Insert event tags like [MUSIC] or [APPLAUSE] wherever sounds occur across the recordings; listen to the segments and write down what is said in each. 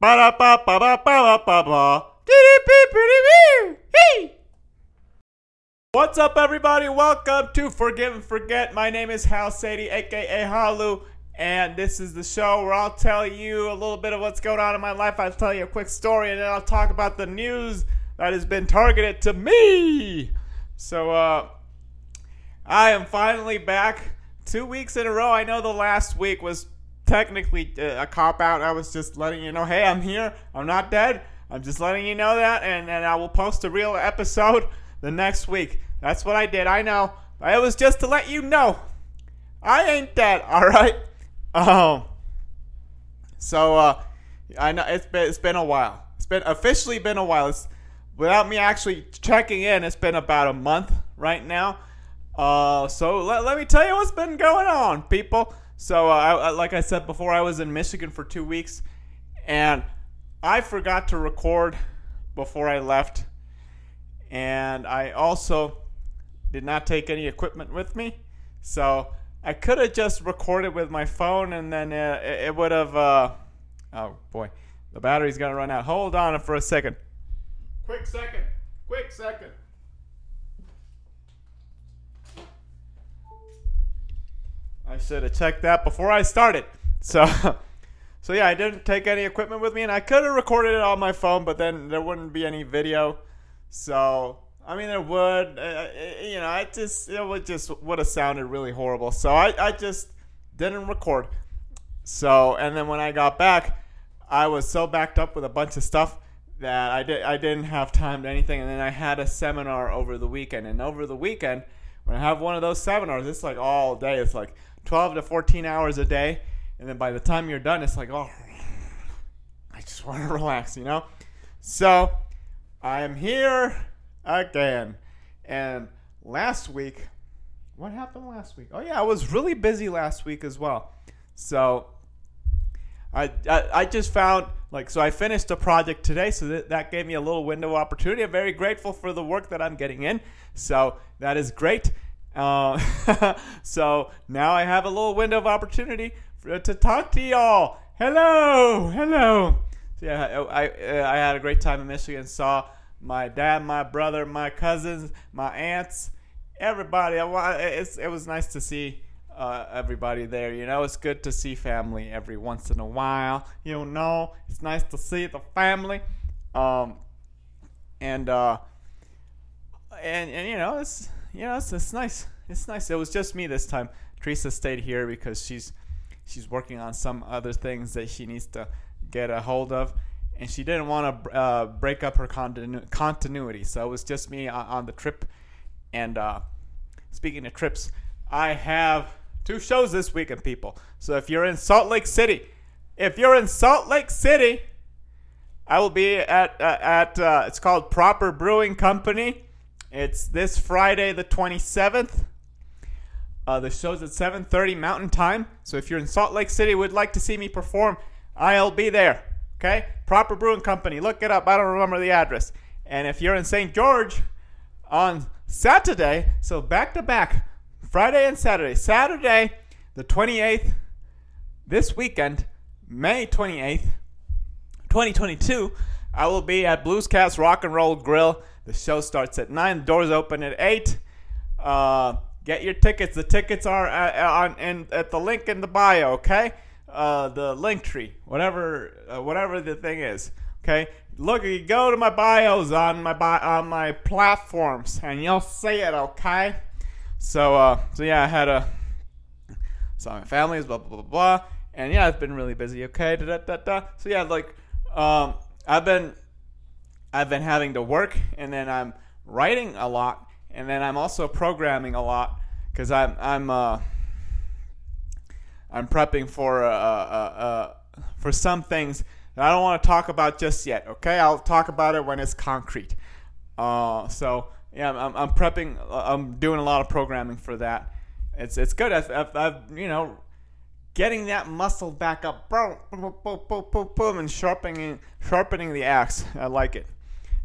Ba da ba ba ba ba ba ba. Hey! What's up, everybody? Welcome to Forgive and Forget. My name is Hal Sadie, aka Khalu, and this is the show where I'll tell you a little bit of what's going on in my life. I'll tell you a quick story, and then I'll talk about the news that has been targeted to me. So, uh, I am finally back. Two weeks in a row. I know the last week was technically uh, a cop out. I was just letting you know, hey, I'm here. I'm not dead. I'm just letting you know that, and then I will post a real episode [LAUGHS] the next week. That's what I did. I know. It was just to let you know. I ain't dead. [LAUGHS] All right. Um. So uh, I know it's been it's been a while. It's been officially been a while. It's without me actually checking in. It's been about a month right now. Uh, so let, let me tell you what's been going on, people. So, uh, I, like I said before, I was in Michigan for two weeks, and I forgot to record before I left, and I also did not take any equipment with me. So I could have just recorded with my phone, and then uh, it, it would have. Uh, oh boy, the battery's gonna run out. Hold on for a second. Quick second. Quick second. Should have checked that before I started. So, [LAUGHS] so yeah, I didn't take any equipment with me, and I could have recorded it on my phone, but then there wouldn't be any video. So, I mean, there would, uh, uh you know, I just it would just would have sounded really horrible. So I, I just didn't record. So, and then when I got back, I was so backed up with a bunch of stuff that I did I didn't have time to anything. And then I had a seminar over the weekend, and over the weekend, when I have one of those seminars, it's like all day. It's like 12 to 14 hours a day. And then by the time you're done, it's like, oh, [SIGHS] I just want to [LAUGHS] relax, you know? So I am here again. And last week, what happened last week? Oh, yeah, I was really busy last week as well. So I, I, I just found, like, so I finished a project today, so that, that gave me a little window opportunity. I'm very grateful for the work that I'm getting in. So that is great. Uh, [LAUGHS] so now I have a little window of opportunity for, to talk to y'all. Hello, hello. So yeah, I, I, I had a great time in Michigan. Saw my dad, my brother, my cousins, my aunts, everybody. It was nice to see uh, everybody there. You know, it's good to see family every once in a while. You know, it's nice to see the family. Um, and uh, and and you know, it's know, it's, it's nice. It's nice. It was just me this time. Teresa stayed here because she's she's working on some other things that she needs to get a hold of, and she didn't want to uh, break up her continu- continuity. So it was just me on, on the trip. And uh, speaking of trips, I have two shows this weekend, people. So if you're in Salt Lake City, if you're in Salt Lake City, I will be at uh, at uh, it's called Proper Brewing Company it's this Friday, the 27th. Uh, the show's at 7:30 Mountain Time. So if you're in Salt Lake City, would like to see me perform, I'll be there. Okay, Proper Brewing Company. Look it up. I don't remember the address. And if you're in St. George on Saturday, so back to back, Friday and Saturday. Saturday, the 28th, this weekend, May 28th, 2022, I will be at Blues Cast Rock and Roll Grill the show starts at 9. The doors open at 8. Uh, get your tickets. The tickets are at, on in, at the link in the bio, okay? Uh, the link tree, whatever uh, whatever the thing is, okay? Look, you go to my bios on my on my platforms, and you'll see it, okay? So, uh, so yeah, I had a saw my family, blah blah blah blah, and yeah, I've been really busy. Okay, da da da da. So yeah, like, um, I've been I've been having to work, and then I'm writing a lot, and then I'm also programming a lot because I'm I'm uh, I'm prepping for uh, uh, uh, for some things that I don't want to talk about just yet. Okay, I'll talk about it when it's concrete. Uh, so yeah, I'm, I'm prepping. I'm doing a lot of programming for that. It's it's good. I've, I've, I've you know getting that muscle back up, boom, boom, boom, boom, boom, boom, and sharpening sharpening the axe. I like it.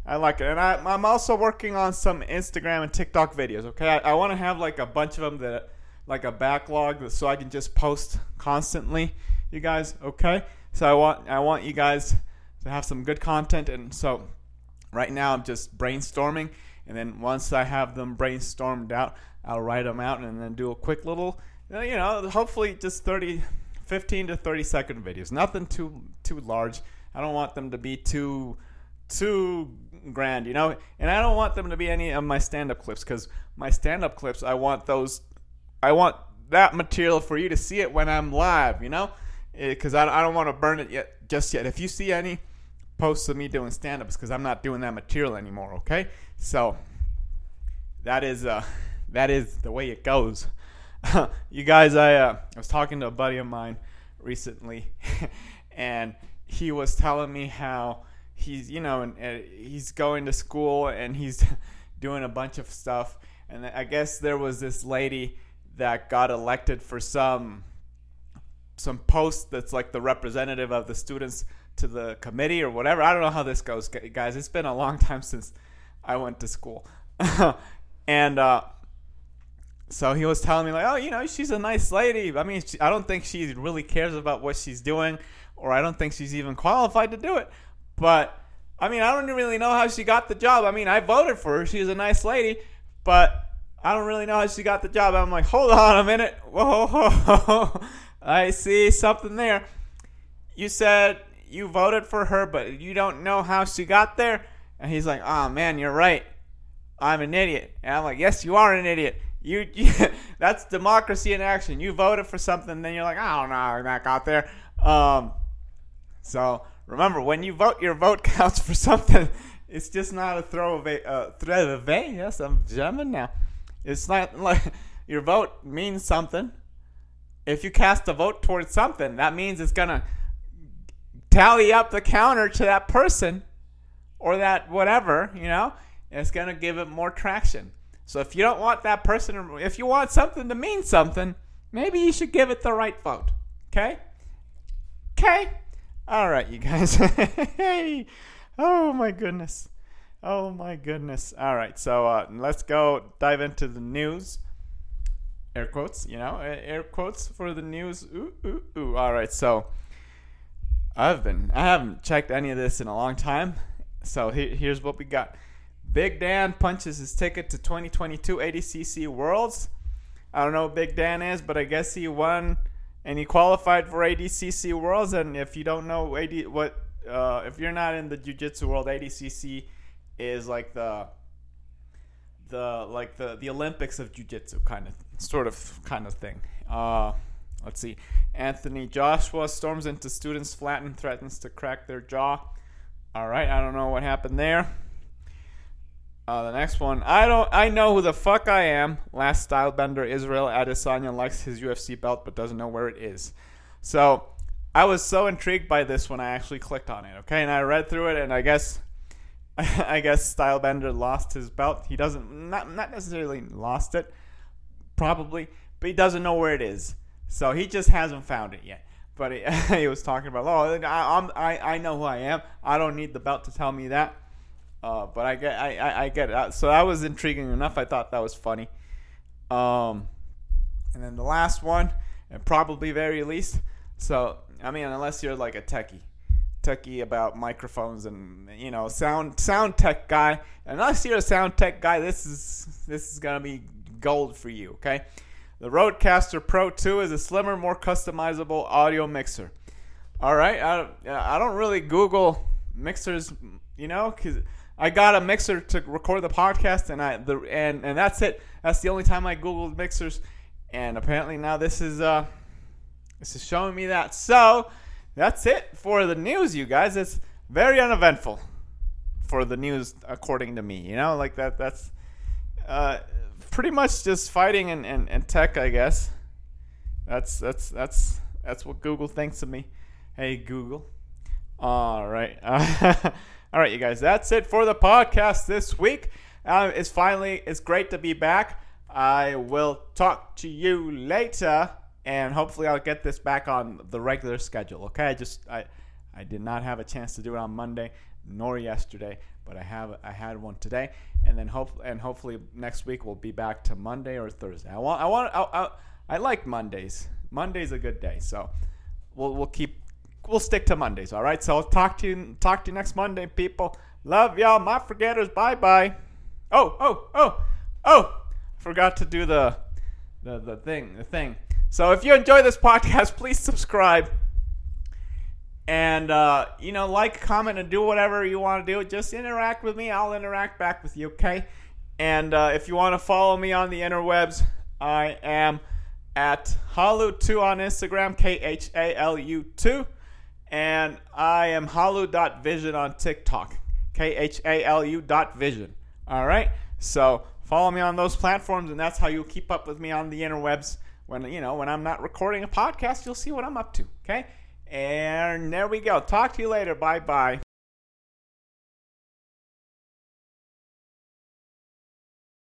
I like it, and I, I'm also working on some Instagram and TikTok videos. Okay, I, I want to have like a bunch of them that, like a backlog, so I can just post constantly. You guys, okay? So I want I want you guys to have some good content. And so right now I'm just brainstorming, and then once I have them brainstormed out, I'll write them out and then do a quick little, you know, hopefully just 30, 15 to 30 second videos. Nothing too too large. I don't want them to be too too grand, you know. And I don't want them to be any of my stand-up clips because my stand-up clips, I want those, I want that material for you to see it when I'm live, you know, because I, I don't want to burn it yet just yet. If you see any posts of me doing stand-ups, because I'm not doing that material anymore, okay? So that is uh that is the way it goes. [LAUGHS] you guys, I uh, I was talking to a buddy of mine recently, [LAUGHS] and he was telling me how he's you know and, and he's going to school and he's [LAUGHS] doing a bunch of stuff and I guess there was this lady that got elected for some some post that's like the representative of the students to the committee or whatever. I don't know how this goes, guys. It's been a long time since I went to school, and uh, so he was telling me like, oh, you know, she's a nice lady. I mean, she, I don't think she really cares about what she's doing, or I don't think she's even qualified to do it. But I mean, I don't really know how she got the job. I mean, I voted for her. She's a nice lady, but I don't really know how she got the job. I'm like, hold on a minute. [LAUGHS] Whoa, whoa, whoa. I see something there. You said you voted for her, but you don't know how she got there. And he's like, oh man, you're right. I'm an idiot. And I'm like, yes, you are an idiot. You, you [LAUGHS] that's democracy in action. You voted for something, then you're like, I don't know how that got there. Um, so remember, when you vote, your vote [LAUGHS] counts for something. It's just not a throwaway. Uh, throwaway. Yes, I'm German now. It's not [LAUGHS] like your vote means something. If you cast a vote towards something, that means it's gonna tally up the counter to that person or that whatever, you know, and it's gonna give it more traction. So if you don't want that person, if you want something to mean something, maybe you should give it the right vote. Okay? Okay? All right, you guys. [LAUGHS] hey. Oh my goodness. Oh my goodness. All right, so uh, let's go dive into the news. Air quotes, you know, air quotes for the news. Ooh, ooh, ooh. All right, so I've been, I haven't checked any of this in a long time. So he, here's what we got. Big Dan punches his ticket to 2022 ADCC Worlds. I don't know what Big Dan is, but I guess he won and he qualified for ADCC Worlds. And if you don't know AD, what, uh, if you're not in the Jiu-Jitsu world, ADCC is like the the like the the Olympics of Jiu-Jitsu kind of sort of kind of thing. Uh, let's see. Anthony Joshua storms into students' flat and threatens to crack their jaw. All right, I don't know what happened there. Uh, the next one, I don't, I know who the fuck I am. Last stylebender Israel Adesanya likes his UFC belt but doesn't know where it is. So I was so intrigued by this when I actually clicked on it. Okay, and I read through it, and I guess, [LAUGHS] I guess stylebender lost his belt. He doesn't, not not necessarily lost it, probably, but he doesn't know where it is. So he just hasn't found it yet. But he, [LAUGHS] he was talking about, oh, I, I'm, I, I know who I am. I don't need the belt to tell me that. Uh, but I get I, I, I, get it. So that was intriguing enough. I thought that was funny. Um, and then the last one, and probably very least. So I mean, unless you're like a techie, techie about microphones and you know sound sound tech guy. Unless you're a sound tech guy, this is this is gonna be gold for you. Okay. The Rodecaster Pro 2 is a slimmer, more customizable audio mixer. All right, I, I don't really Google mixers, you know, because I got a mixer to record the podcast, and I the and and that's it. That's the only time I googled mixers, and apparently now this is uh this is showing me that. So that's it for the news, you guys. It's very uneventful for the news, according to me. You know, like that. That's uh, pretty much just fighting and, and, and tech, I guess. That's that's that's that's what Google thinks of me. Hey Google. All right. [LAUGHS] All right, you guys, that's it for the podcast this week. Uh, it's finally, it's great to be back. I will talk to you later, and hopefully, I'll get this back on the regular schedule. Okay, I just I I did not have a chance to do it on Monday nor yesterday, but I have I had one today, and then hope and hopefully next week we'll be back to Monday or Thursday. I want I want I, I, I like Mondays. Monday's a good day, so we'll we'll keep we'll stick to Mondays. All right. So I'll talk to you talk to you next Monday, people. Love y'all, my forgetters. Bye bye. Oh oh oh oh! Forgot to do the the the thing the thing. So if you enjoy this podcast, please subscribe and uh, you know like comment and do whatever you want to do just interact with me i'll interact back with you okay and uh, if you want to follow me on the interwebs i am at khalu2 on instagram k-h-a-l-u-2 and i am khalu.vision on tiktok k-h-a-l-u dot vision all right so follow me on those platforms and that's how you'll keep up with me on the interwebs when you know when i'm not recording a podcast you'll see what i'm up to okay and there we go. Talk to you later. Bye bye.